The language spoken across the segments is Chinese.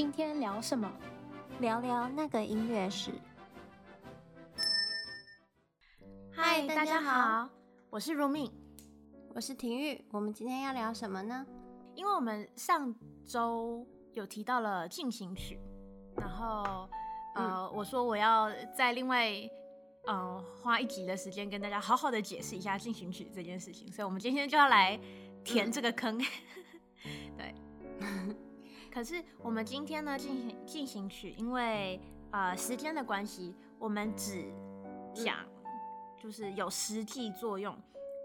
今天聊什么？聊聊那个音乐史。嗨，大家好，我是如敏，我是婷玉。我们今天要聊什么呢？因为我们上周有提到了进行曲，然后呃，嗯、我说我要在另外嗯、呃、花一集的时间跟大家好好的解释一下进行曲这件事情，所以我们今天就要来填这个坑。嗯、对。可是我们今天呢，进行进行曲，因为呃时间的关系，我们只讲就是有实际作用，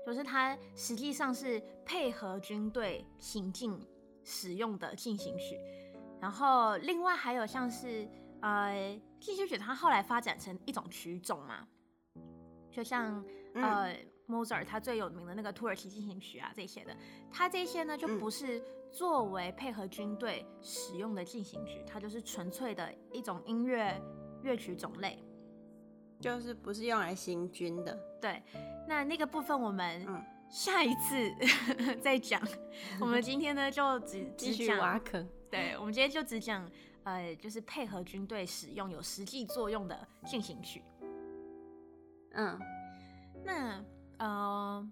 就是它实际上是配合军队行进使用的进行曲。然后另外还有像是呃进行曲，它后来发展成一种曲种嘛，就像呃。嗯 Mozart 他最有名的那个土耳其进行曲啊，这些的，他这些呢就不是作为配合军队使用的进行曲，它就是纯粹的一种音乐乐曲种类，就是不是用来行军的。对，那那个部分我们下一次 再讲。我们今天呢就只 继续挖坑。对，我们今天就只讲呃，就是配合军队使用有实际作用的进行曲。嗯，那。呃，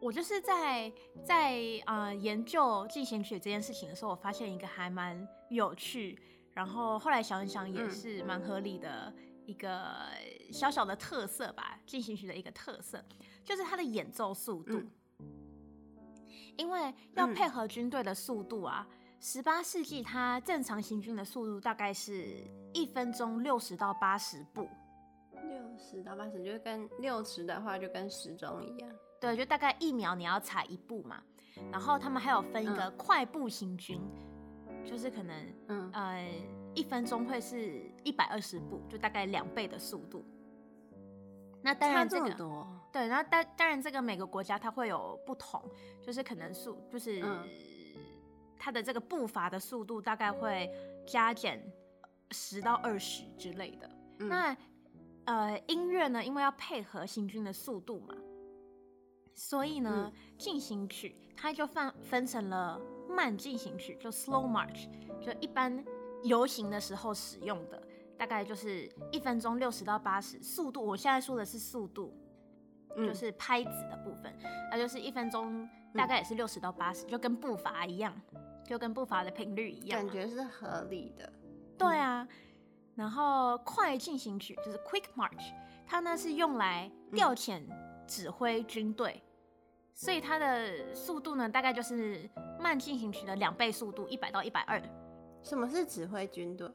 我就是在在呃研究进行曲这件事情的时候，我发现一个还蛮有趣，然后后来想一想也是蛮合理的一个小小的特色吧。进行曲的一个特色就是它的演奏速度，因为要配合军队的速度啊，十八世纪它正常行军的速度大概是一分钟六十到八十步。六十到八十，就跟六十的话就跟时钟一样。对，就大概一秒你要踩一步嘛。然后他们还有分一个快步行军，嗯、就是可能，嗯呃，一分钟会是一百二十步，就大概两倍的速度。那当然这个多。对，然后当当然这个每个国家它会有不同，就是可能速就是它的这个步伐的速度大概会加减十到二十之类的。嗯、那呃，音乐呢，因为要配合行军的速度嘛，所以呢，进、嗯、行曲它就分分成了慢进行曲，就 slow march，就一般游行的时候使用的，大概就是一分钟六十到八十速度。我现在说的是速度，嗯、就是拍子的部分，那就是一分钟大概也是六十到八十、嗯，就跟步伐一样，就跟步伐的频率一样，感觉是合理的。对啊。然后快进行曲就是 quick march，它呢是用来调遣指挥军队，嗯，所以它的速度呢大概就是慢进行曲的两倍速度，一百到一百二。什么是指挥军队？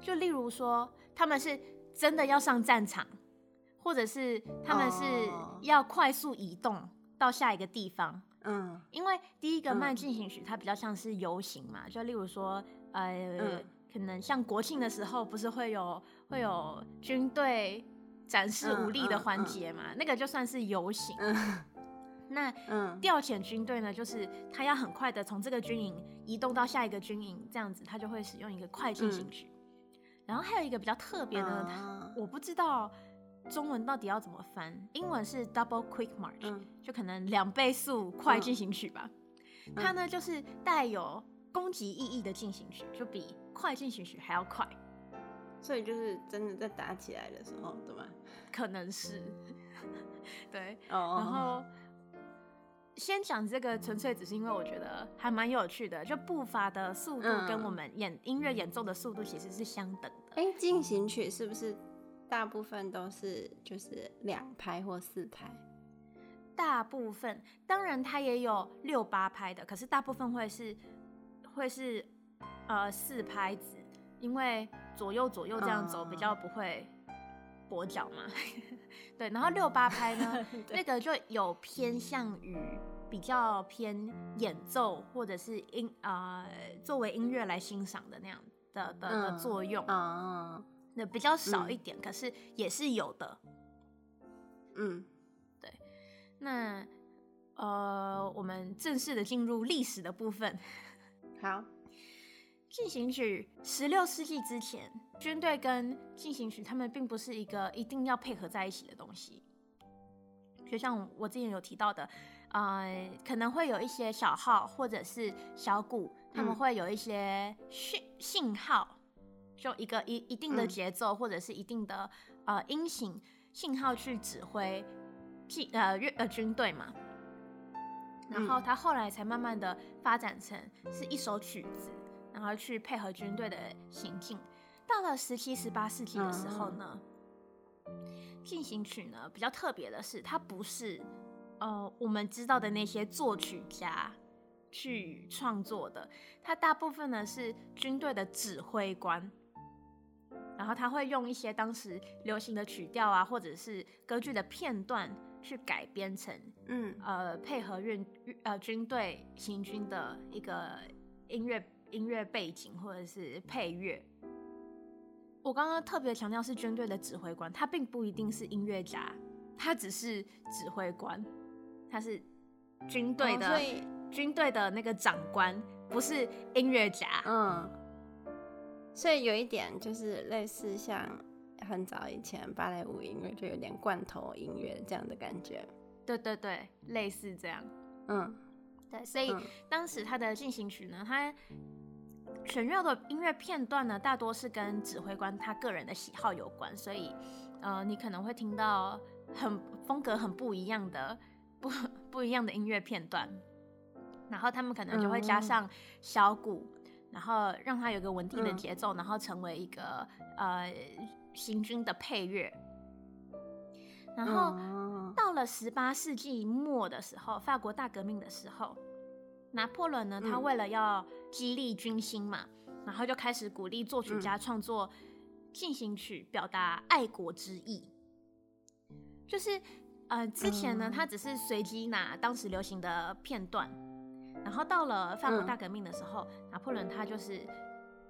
就例如说他们是真的要上战场，或者是他们是要快速移动到下一个地方。嗯，因为第一个慢进行曲它比较像是游行嘛，就例如说呃。嗯可能像国庆的时候，不是会有会有军队展示武力的环节嘛？那个就算是游行。那嗯调遣军队呢，就是他要很快的从这个军营移动到下一个军营，这样子他就会使用一个快进行曲。然后还有一个比较特别的，他我不知道中文到底要怎么翻，英文是 double quick march，就可能两倍速快进行曲吧。它呢就是带有攻击意义的进行曲，就比快进行曲还要快，所以就是真的在打起来的时候，对吗？可能是，对。Oh. 然后先讲这个，纯粹只是因为我觉得还蛮有趣的，就步伐的速度跟我们演音乐演奏的速度其实是相等的。哎，进行曲是不是大部分都是就是两拍或四拍？大部分，当然它也有六八拍的，可是大部分会是会是。呃，四拍子，因为左右左右这样走比较不会跛脚嘛。对，然后六八拍呢，那个就有偏向于比较偏演奏或者是音呃作为音乐来欣赏的那样的的的作用。嗯，那比较少一点，嗯，可是也是有的。嗯，对。那呃，我们正式的进入历史的部分。好。进行曲，十六世纪之前，军队跟进行曲他们并不是一个一定要配合在一起的东西。就像我之前有提到的，呃，可能会有一些小号或者是小鼓，他们会有一些讯信号，就一个一一定的节奏或者是一定的呃音型信号去指挥进呃乐呃军队嘛。然后他后来才慢慢的发展成是一首曲子，然后去配合军队的行进。到了十七、十八世纪的时候呢，进行曲呢比较特别的是，它不是呃我们知道的那些作曲家去创作的，它大部分呢是军队的指挥官，然后他会用一些当时流行的曲调啊，或者是歌剧的片段。去改编成，嗯，呃，配合运呃军队行军的一个音乐音乐背景或者是配乐。我刚刚特别强调是军队的指挥官，他并不一定是音乐家，他只是指挥官，他是军队的、哦、军队的那个长官，不是音乐家。嗯，所以有一点就是类似像。很早以前芭蕾舞音乐就有点罐头音乐这样的感觉，对对对，类似这样，嗯，对，所以当时他的进行曲呢，他选乐的音乐片段呢，大多是跟指挥官他个人的喜好有关，所以呃，你可能会听到很风格很不一样的不不一样的音乐片段，然后他们可能就会加上小鼓，嗯、然后让它有个稳定的节奏，嗯、然后成为一个呃。行军的配乐，然后到了十八世纪末的时候，法国大革命的时候，拿破仑呢，他为了要激励军心嘛，然后就开始鼓励作曲家创作进行曲，表达爱国之意。就是呃，之前呢，他只是随机拿当时流行的片段，然后到了法国大革命的时候，拿破仑他就是。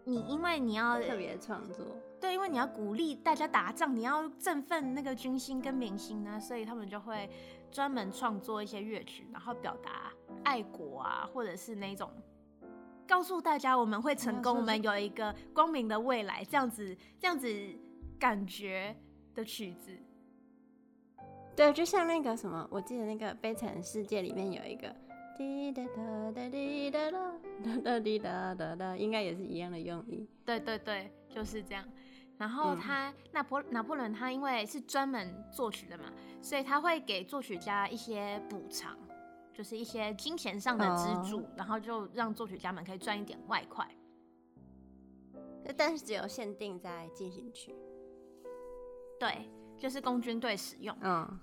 你因为你要特别创作，对，因为你要鼓励大家打仗，你要振奋那个军心跟民心呢，所以他们就会专门创作一些乐曲，然后表达爱国啊，或者是那种告诉大家我们会成功，我们有一个光明的未来，这样子这样子感觉的曲子。对，就像那个什么，我记得那个《悲惨世界》里面有一个。滴答答答滴答答答 滴答答答，应该也是一样的用意。对对对，就是这样。然后他拿破拿破仑他因为是专门作曲的嘛，所以他会给作曲家一些补偿，就是一些金钱上的资助，然后就让作曲家们可以赚一点外快。但是只有限定在进行曲。对，就是供军队使用。嗯，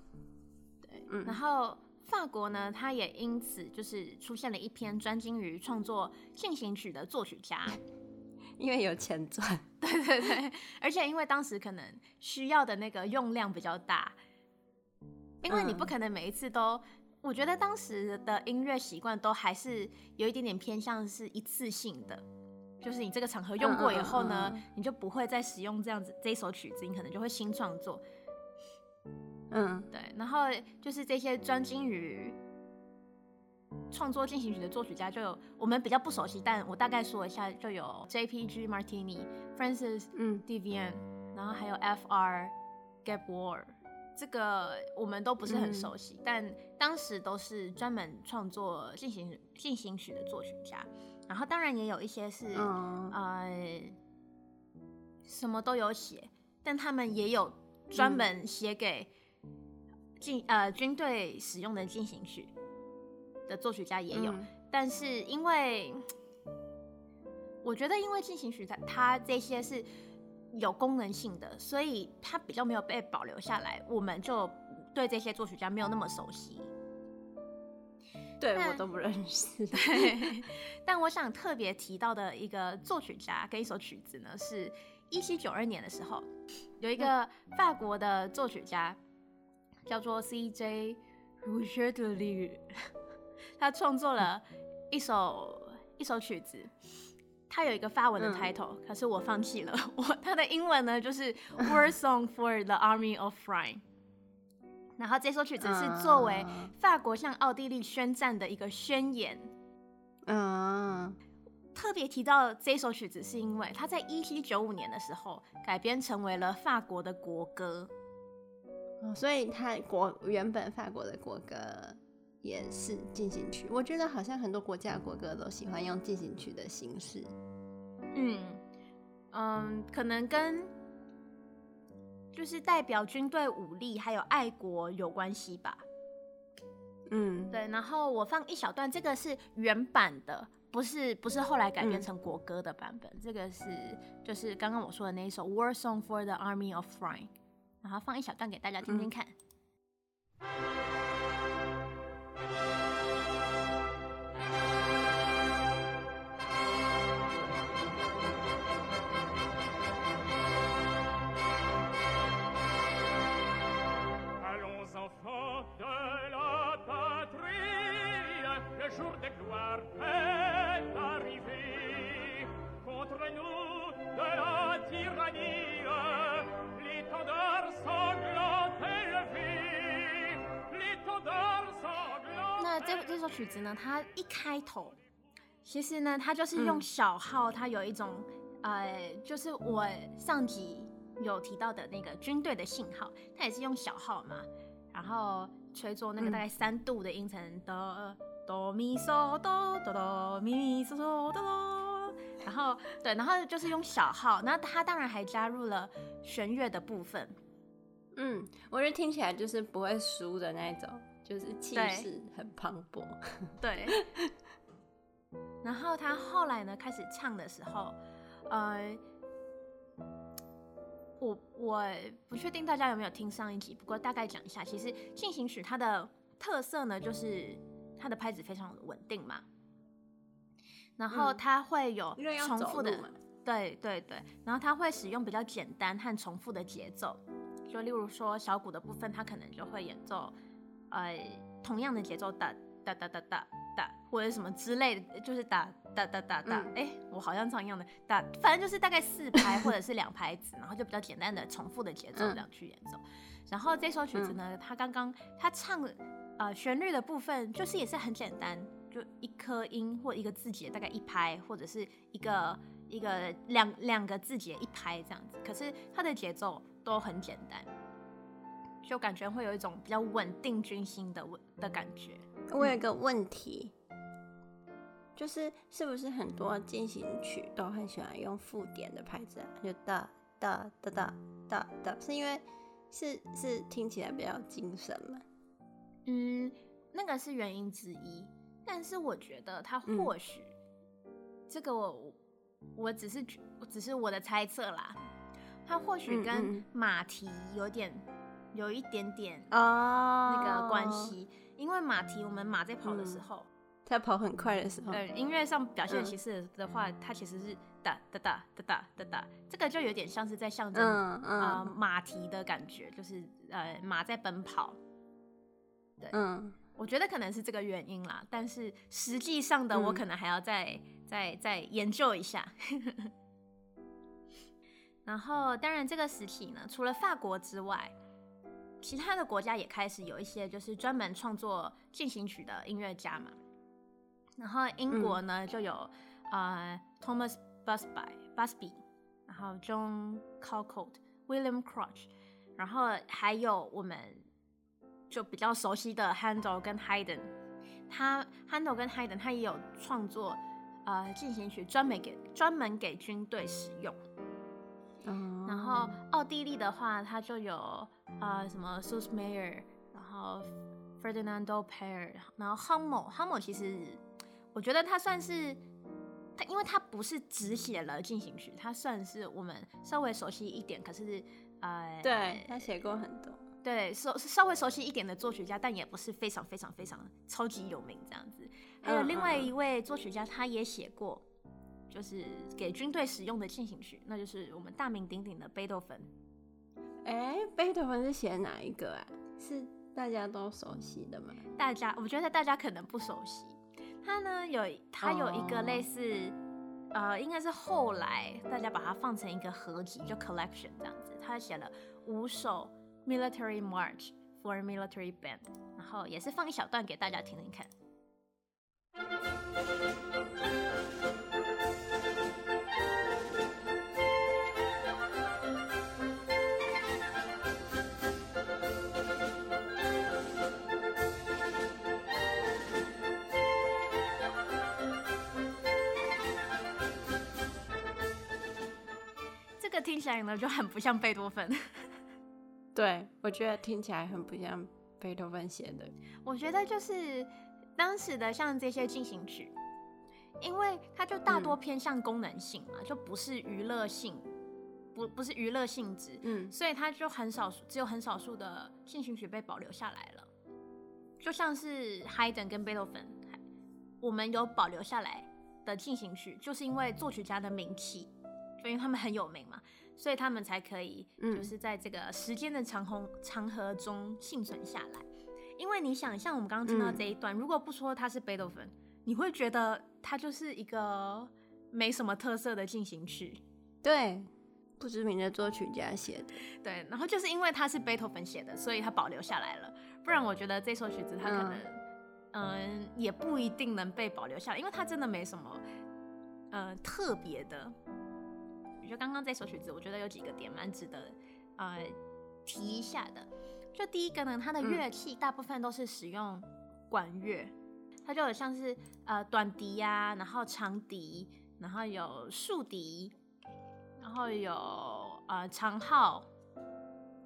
对，嗯，然后。法国呢，他也因此就是出现了一篇专精于创作进行曲的作曲家，因为有钱赚。对对对，而且因为当时可能需要的那个用量比较大，因为你不可能每一次都，嗯、我觉得当时的音乐习惯都还是有一点点偏向是一次性的，就是你这个场合用过以后呢，嗯嗯嗯嗯，你就不会再使用这样子这一首曲子，你可能就会新创作。嗯，对，然后就是这些专精于创作进行曲的作曲家，就有我们比较不熟悉，但我大概说一下，就有 J.P.G. Martini、Francis 嗯 Devienne，然后还有 F.R. Gainsbourg，这个我们都不是很熟悉，嗯、但当时都是专门创作进行进行曲的作曲家。然后当然也有一些是、嗯、呃什么都有写，但他们也有专门写给。进呃军队使用的进行曲的作曲家也有，嗯、但是因为我觉得，因为进行曲它它这些是有功能性的，所以它比较没有被保留下来，我们就对这些作曲家没有那么熟悉。对，我都不认识。对，但我想特别提到的一个作曲家跟一首曲子呢，是一七九二年的时候，有一个法国的作曲家。叫做 C.J. Rouget de Lisle，他创作了一首一首曲子，他有一个发文的 title，、嗯、可是我放弃了。我他的英文呢就是 War Song for the Army of France。然后这首曲子是作为法国向奥地利宣战的一个宣言。嗯，特别提到这首曲子，是因为他在一七九五年的时候改编成为了法国的国歌。所以他国原本法国的国歌也是进行曲。我觉得好像很多国家的国歌都喜欢用进行曲的形式。嗯嗯，可能跟就是代表军队武力还有爱国有关系吧。嗯，对。然后我放一小段，这个是原版的，不是不是后来改编成国歌的版本。嗯、这个是就是刚刚我说的那一首《War Song for the Army of Rhine》，然后放一小段给大家听听看。嗯那这这首曲子呢，它一开头，其实呢，它就是用小号，它有一种，呃，就是我上集有提到的那个军队的信号，它也是用小号嘛，然后吹作那个大概三度的音程，哆哆咪嗦哆哆哆咪咪嗦嗦哆哆，然后对，然后就是用小号，那他当然还加入了弦乐的部分，嗯，我觉得听起来就是不会输的那种。就是气势很磅礴，对。然后他后来呢，开始唱的时候，呃，我我不确定大家有没有听上一集，不过大概讲一下，其实进行曲它的特色呢，就是它的拍子非常稳定嘛，然后它会有重复的，嗯、对对对，然后它会使用比较简单和重复的节奏，就例如说小鼓的部分，它可能就会演奏。呃，同样的节奏，哒哒哒哒哒哒，或者什么之类的，就是哒哒哒哒哒。哎、欸，我好像唱一样的哒，反正就是大概四拍或者是两拍子，然后就比较简单的重复的节奏这样去演奏。嗯、然后这首曲子呢，他刚刚他唱的呃旋律的部分，就是也是很简单，就一颗音或一个字节大概一拍，或者是一个一个两两个字节一拍这样子。可是它的节奏都很简单。就感觉会有一种比较稳定军心的稳的感觉。我有一个问题，嗯、就是是不是很多进行曲都很喜欢用附点的拍子啊？就哒哒哒哒哒哒，是因为是是听起来比较精神吗？嗯，那个是原因之一。但是我觉得他或许、嗯、这个我我只是只是我的猜测啦。他或许跟马蹄有点。有一点点哦那个关系，oh, 因为马蹄，我们马在跑的时候，在跑很快的时候，对，音乐上表现其实的话，嗯、它其实是哒哒哒哒哒哒哒，这个就有点像是在象征啊、嗯呃、马蹄的感觉，就是呃马在奔跑。对，嗯，我觉得可能是这个原因啦，但是实际上的我可能还要再、嗯、再再研究一下。然后，当然这个时期呢，除了法国之外。其他的国家也开始有一些就是专门创作进行曲的音乐家嘛，然后英国呢、嗯、就有呃 Thomas Busby Busby，然后 John Callcott William Crouch，然后还有我们就比较熟悉的 Handel 跟 Haydn，他 Handel 跟 Haydn 他也有创作呃进行曲专门给专门给军队使用。嗯，然后奥地利的话，他就有啊、呃、什么 Sus Mayer，然后 Ferdinando Paer，然后 Hummel，Hummel 其实我觉得他算是他，因为他不是只写了进行曲，他算是我们稍微熟悉一点，可是呃，对他写过很多，对，稍稍微熟悉一点的作曲家，但也不是非常非常非常超级有名这样子。还有另外一位作曲家，他也写过。就是给军队使用的进行曲，那就是我们大名鼎鼎的贝多芬。哎，贝多芬是写哪一个啊？是大家都熟悉的吗？大家，我觉得大家可能不熟悉。他呢有，他有一个类似，哦、呃，应该是后来大家把它放成一个合集，就 collection 这样子。他写了五首 military march for military band 然后也是放一小段给大家听听看这个听起来呢就很不像贝多芬对，我觉得听起来很不像贝多芬写的。我觉得就是当时的像这些进行曲，因为它就大多偏向功能性嘛，嗯、就不是娱乐性，不不是娱乐性质，嗯，所以它就很少数，只有很少数的进行曲被保留下来了。就像是海顿跟贝多芬，我们有保留下来的进行曲，就是因为作曲家的名气，就因为他们很有名嘛。所以他们才可以，就是在这个时间的长虹长河中幸存下来。因为你想，像我们刚刚听到这一段，嗯、如果不说它是贝多芬，你会觉得它就是一个没什么特色的进行曲。对，不知名的作曲家写的。对，然后就是因为他是贝多芬写的，所以他保留下来了。不然，我觉得这首曲子它可能，嗯、呃，也不一定能被保留下来，因为它真的没什么，呃，特别的。就刚刚这首曲子，我觉得有几个点蛮值得呃提一下的。就第一个呢，它的乐器大部分都是使用管乐，它就有像是呃短笛呀、啊，然后长笛，然后有竖笛，然后有呃长号，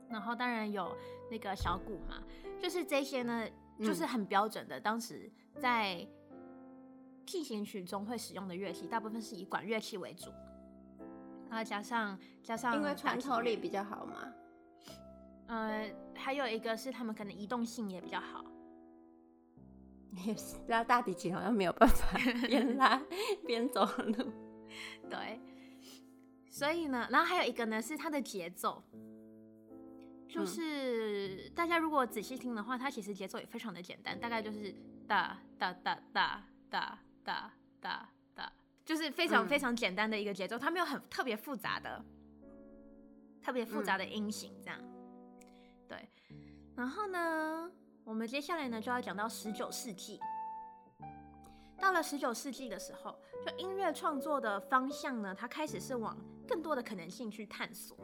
然后当然有那个小鼓嘛。就是这些呢，就是很标准的，当时在进行曲中会使用的乐器，大部分是以管乐器为主。然后加上加上，因为穿透力比较好嘛。呃，还有一个是他们可能移动性也比较好。也是拉大提琴好像没有办法边拉 边走路。对。所以呢，然后还有一个呢是它的节奏，就是、嗯、大家如果仔细听的话，它其实节奏也非常的简单，大概就是哒哒哒哒哒哒哒。就是非常非常简单的一个节奏，嗯、它没有很特别复杂的、特别复杂的音型，这样。嗯、对，然后呢，我们接下来呢就要讲到十九世纪。到了十九世纪的时候，就音乐创作的方向呢，它开始是往更多的可能性去探索，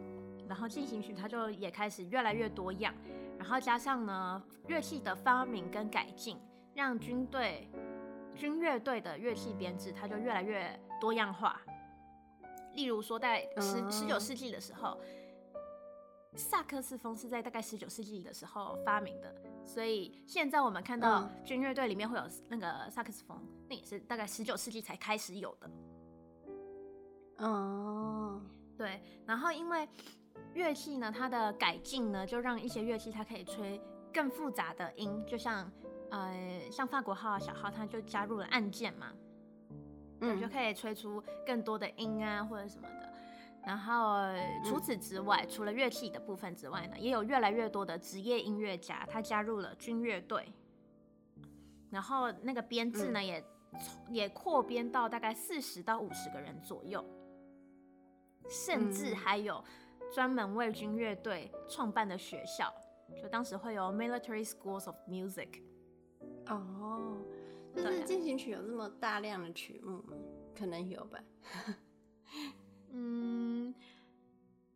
然后进行曲它就也开始越来越多样，然后加上呢乐器的发明跟改进，让军队。军乐队的乐器编制，它就越来越多样化。例如说，在十十九世纪的时候，萨克斯风是在大概十九世纪的时候发明的，所以现在我们看到军乐队里面会有那个萨克斯风，那也是大概十九世纪才开始有的。哦，对。然后因为乐器呢，它的改进呢，就让一些乐器它可以吹更复杂的音，就像。呃，像法国号啊、小号，它就加入了按键嘛，嗯，就可以吹出更多的音啊，或者什么的。然后除此之外，嗯、除了乐器的部分之外呢，也有越来越多的职业音乐家，他加入了军乐队。然后那个编制呢，嗯、也也扩编到大概四十到五十个人左右，甚至还有专门为军乐队创办的学校，就当时会有 Military Schools of Music。哦，就是进行曲有这么大量的曲目吗？可能有吧。嗯，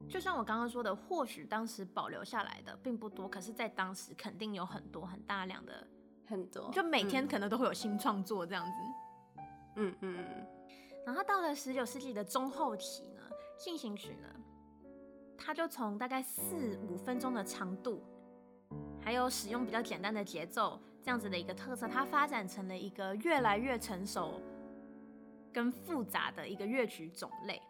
就像我刚刚说的，或许当时保留下来的并不多，可是，在当时肯定有很多很大量的，很多，就每天可能都会有新创作这样子。嗯嗯嗯。然后到了十九世纪的中后期呢，进行曲呢，它就从大概四五分钟的长度，还有使用比较简单的节奏。这样子的一个特色，它发展成了一个越来越成熟跟复杂的一个乐曲种类。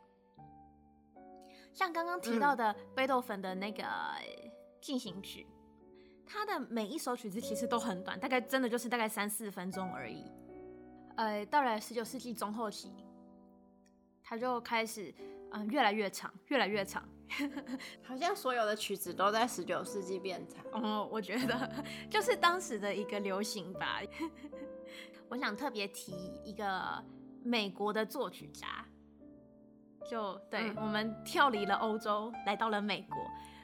像刚刚提到的贝多芬的那个进行曲，它的每一首曲子其实都很短，大概真的就是大概三四分钟而已。呃，到了十九世纪中后期，它就开始嗯、呃、越来越长，越来越长。好像所有的曲子都在十九世纪变长。哦，我觉得就是当时的一个流行吧。我想特别提一个美国的作曲家，就对、嗯、我们跳离了欧洲，来到了美国。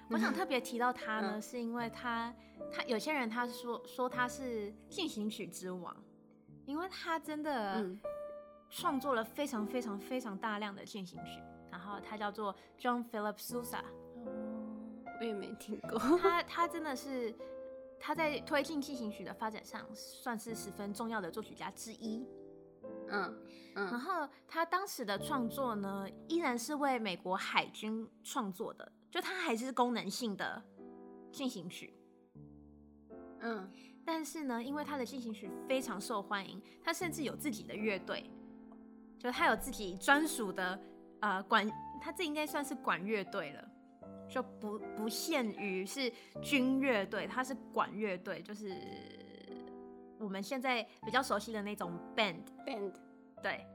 我想特别提到他呢，嗯、是因为他他有些人他说说他是进行曲之王，因为他真的创作了非常非常非常大量的进行曲。然后他叫做 John Philip Sousa，哦，我也没听过。他他真的是他在推进进行曲的发展上算是十分重要的作曲家之一。嗯嗯。然后他当时的创作呢，依然是为美国海军创作的，就他还是功能性的进行曲。嗯。但是呢，因为他的进行曲非常受欢迎，他甚至有自己的乐队，就他有自己专属的呃管，他这应该算是管乐队了，就不不限于是军乐队，他是管乐队，就是我们现在比较熟悉的那种 band band，对，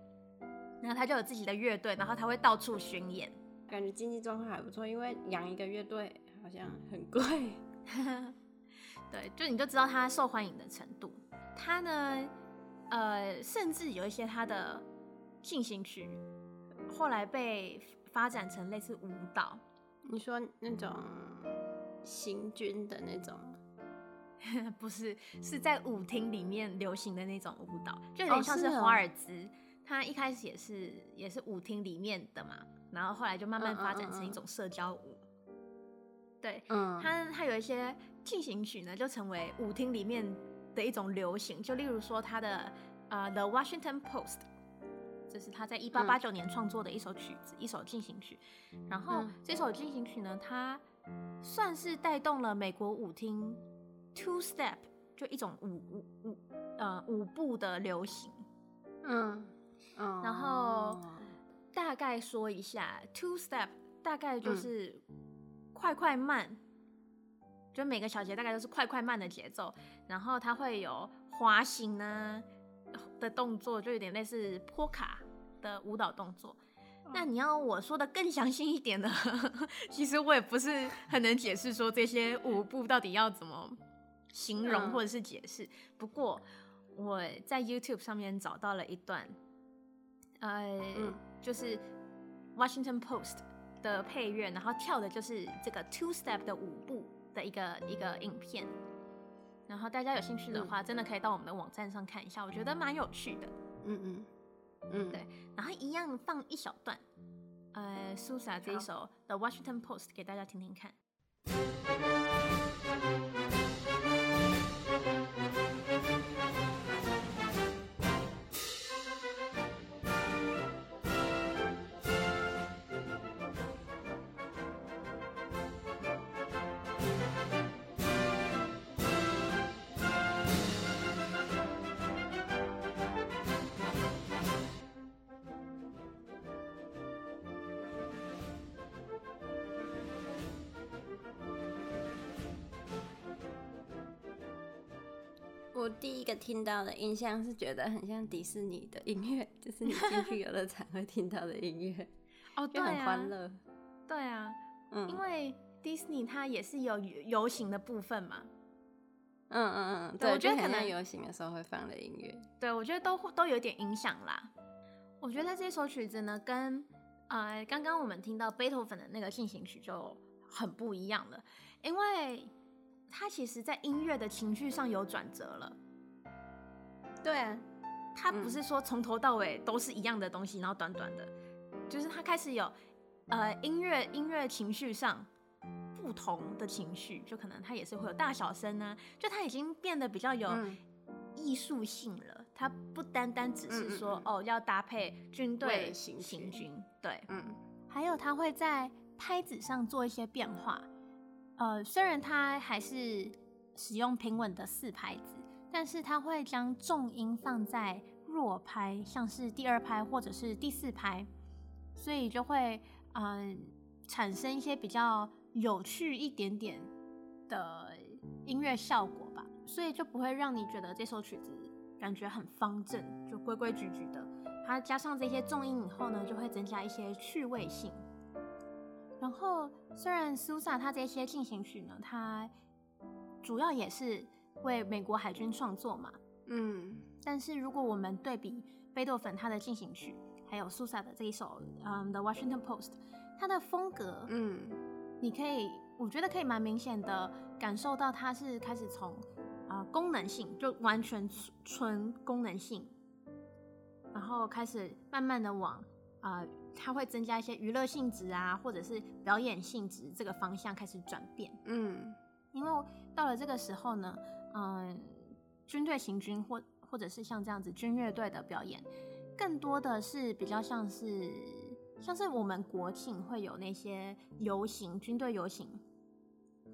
然后他就有自己的乐队，然后他会到处巡演，感觉经济状况还不错，因为养一个乐队好像很贵。对，就你就知道他受欢迎的程度。他呢，呃，甚至有一些他的进行曲，后来被发展成类似舞蹈。你说那种行军的那种？不是，是在舞厅里面流行的那种舞蹈，就有点像是华尔兹。它一开始也是也是舞厅里面的嘛，然后后来就慢慢发展成一种社交舞。对，嗯，它它有一些。进行曲呢，就成为舞厅里面的一种流行。就例如说，它的呃《The Washington Post》，这是他在一八八九年创作的一首曲子，嗯、一首进行曲。然后、嗯、这首进行曲呢，它算是带动了美国舞厅 two step，就一种舞舞舞呃舞步的流行。嗯嗯。然后大概说一下 two step，大概就是快快慢。就每个小节大概都是快快慢的节奏，然后它会有滑行呢的动作，就有点类似波卡的舞蹈动作。哦、那你要我说的更详细一点呢？其实我也不是很能解释说这些舞步到底要怎么形容或者是解释。嗯、不过我在 YouTube 上面找到了一段，呃，嗯、就是 Washington Post 的配乐，然后跳的就是这个 Two Step 的舞步。的一个一个影片，然后大家有兴趣的话，嗯、真的可以到我们的网站上看一下，我觉得蛮有趣的。嗯嗯嗯，对。然后一样放一小段，呃，Sousa 这一首好 The Washington Post 给大家听听看。听到的印象是觉得很像迪士尼的音乐，就是你进去游乐场会听到的音乐，哦，对啊，很欢乐，对啊，嗯，因为迪士尼它也是有游行的部分嘛，嗯嗯嗯，对，我觉得可能游行的时候会放的音乐，对，我觉得都都有点影响啦。我觉得这首曲子呢，跟呃刚刚我们听到贝多芬的那个进行曲就很不一样了，因为。他其实，在音乐的情绪上有转折了。对。啊，他不是说从头到尾都是一样的东西，然后短短的，就是他开始有，呃，音乐音乐情绪上不同的情绪，就可能他也是会有大小声啊，就他已经变得比较有艺术性了。他不单单只是说哦要搭配军队行军，对，嗯，还有他会在拍子上做一些变化。呃，虽然他还是使用平稳的四拍子，但是它会将重音放在弱拍，像是第二拍或者是第四拍，所以就会嗯、呃、产生一些比较有趣一点点的音乐效果吧，所以就不会让你觉得这首曲子感觉很方正，就规规矩矩的。它加上这些重音以后呢，就会增加一些趣味性。然后，虽然苏萨他这些进行曲呢，他主要也是为美国海军创作嘛，嗯，但是如果我们对比贝多芬他的进行曲，还有苏萨的这一首，嗯，《The Washington Post》，他的风格，嗯，你可以，我觉得可以蛮明显的感受到他是开始从啊、呃、功能性，就完全纯功能性，然后开始慢慢的往啊。呃它会增加一些娱乐性质啊，或者是表演性质这个方向开始转变。嗯，因为到了这个时候呢，嗯，军队行军或或者是像这样子军乐队的表演，更多的是比较像是像是我们国庆会有那些游行，军队游行，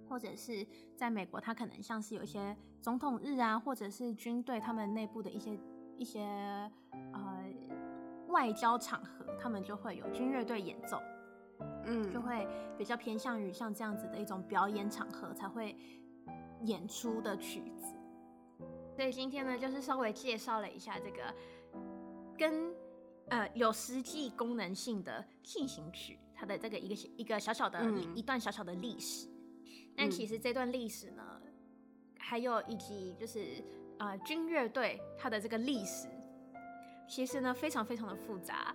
或者是在美国，他可能像是有一些总统日啊，或者是军队他们内部的一些一些呃外交场合，他们就会有军乐队演奏，嗯，就会比较偏向于像这样子的一种表演场合才会演出的曲子。所以今天呢，就是稍微介绍了一下这个跟呃有实际功能性的进行曲，它的这个一个一个小小的、嗯、一段小小的历史。但其实这段历史呢，还有以及就是呃军乐队它的这个历史，其实呢非常非常的复杂，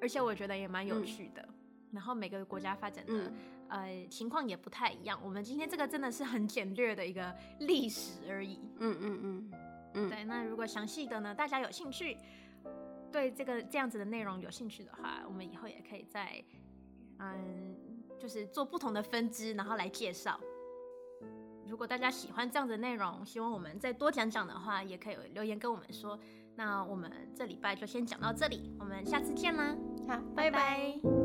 而且我觉得也蛮有趣的。嗯、然后每个国家发展的、嗯、呃情况也不太一样。我们今天这个真的是很简略的一个历史而已。嗯嗯嗯嗯。对，那如果详细的呢，大家有兴趣，对这个这样子的内容有兴趣的话，我们以后也可以再嗯。就是做不同的分支，然后来介绍。如果大家喜欢这样的内容，希望我们再多讲讲的话，也可以留言跟我们说。那我们这礼拜就先讲到这里，我们下次见啦！好，拜拜。拜拜。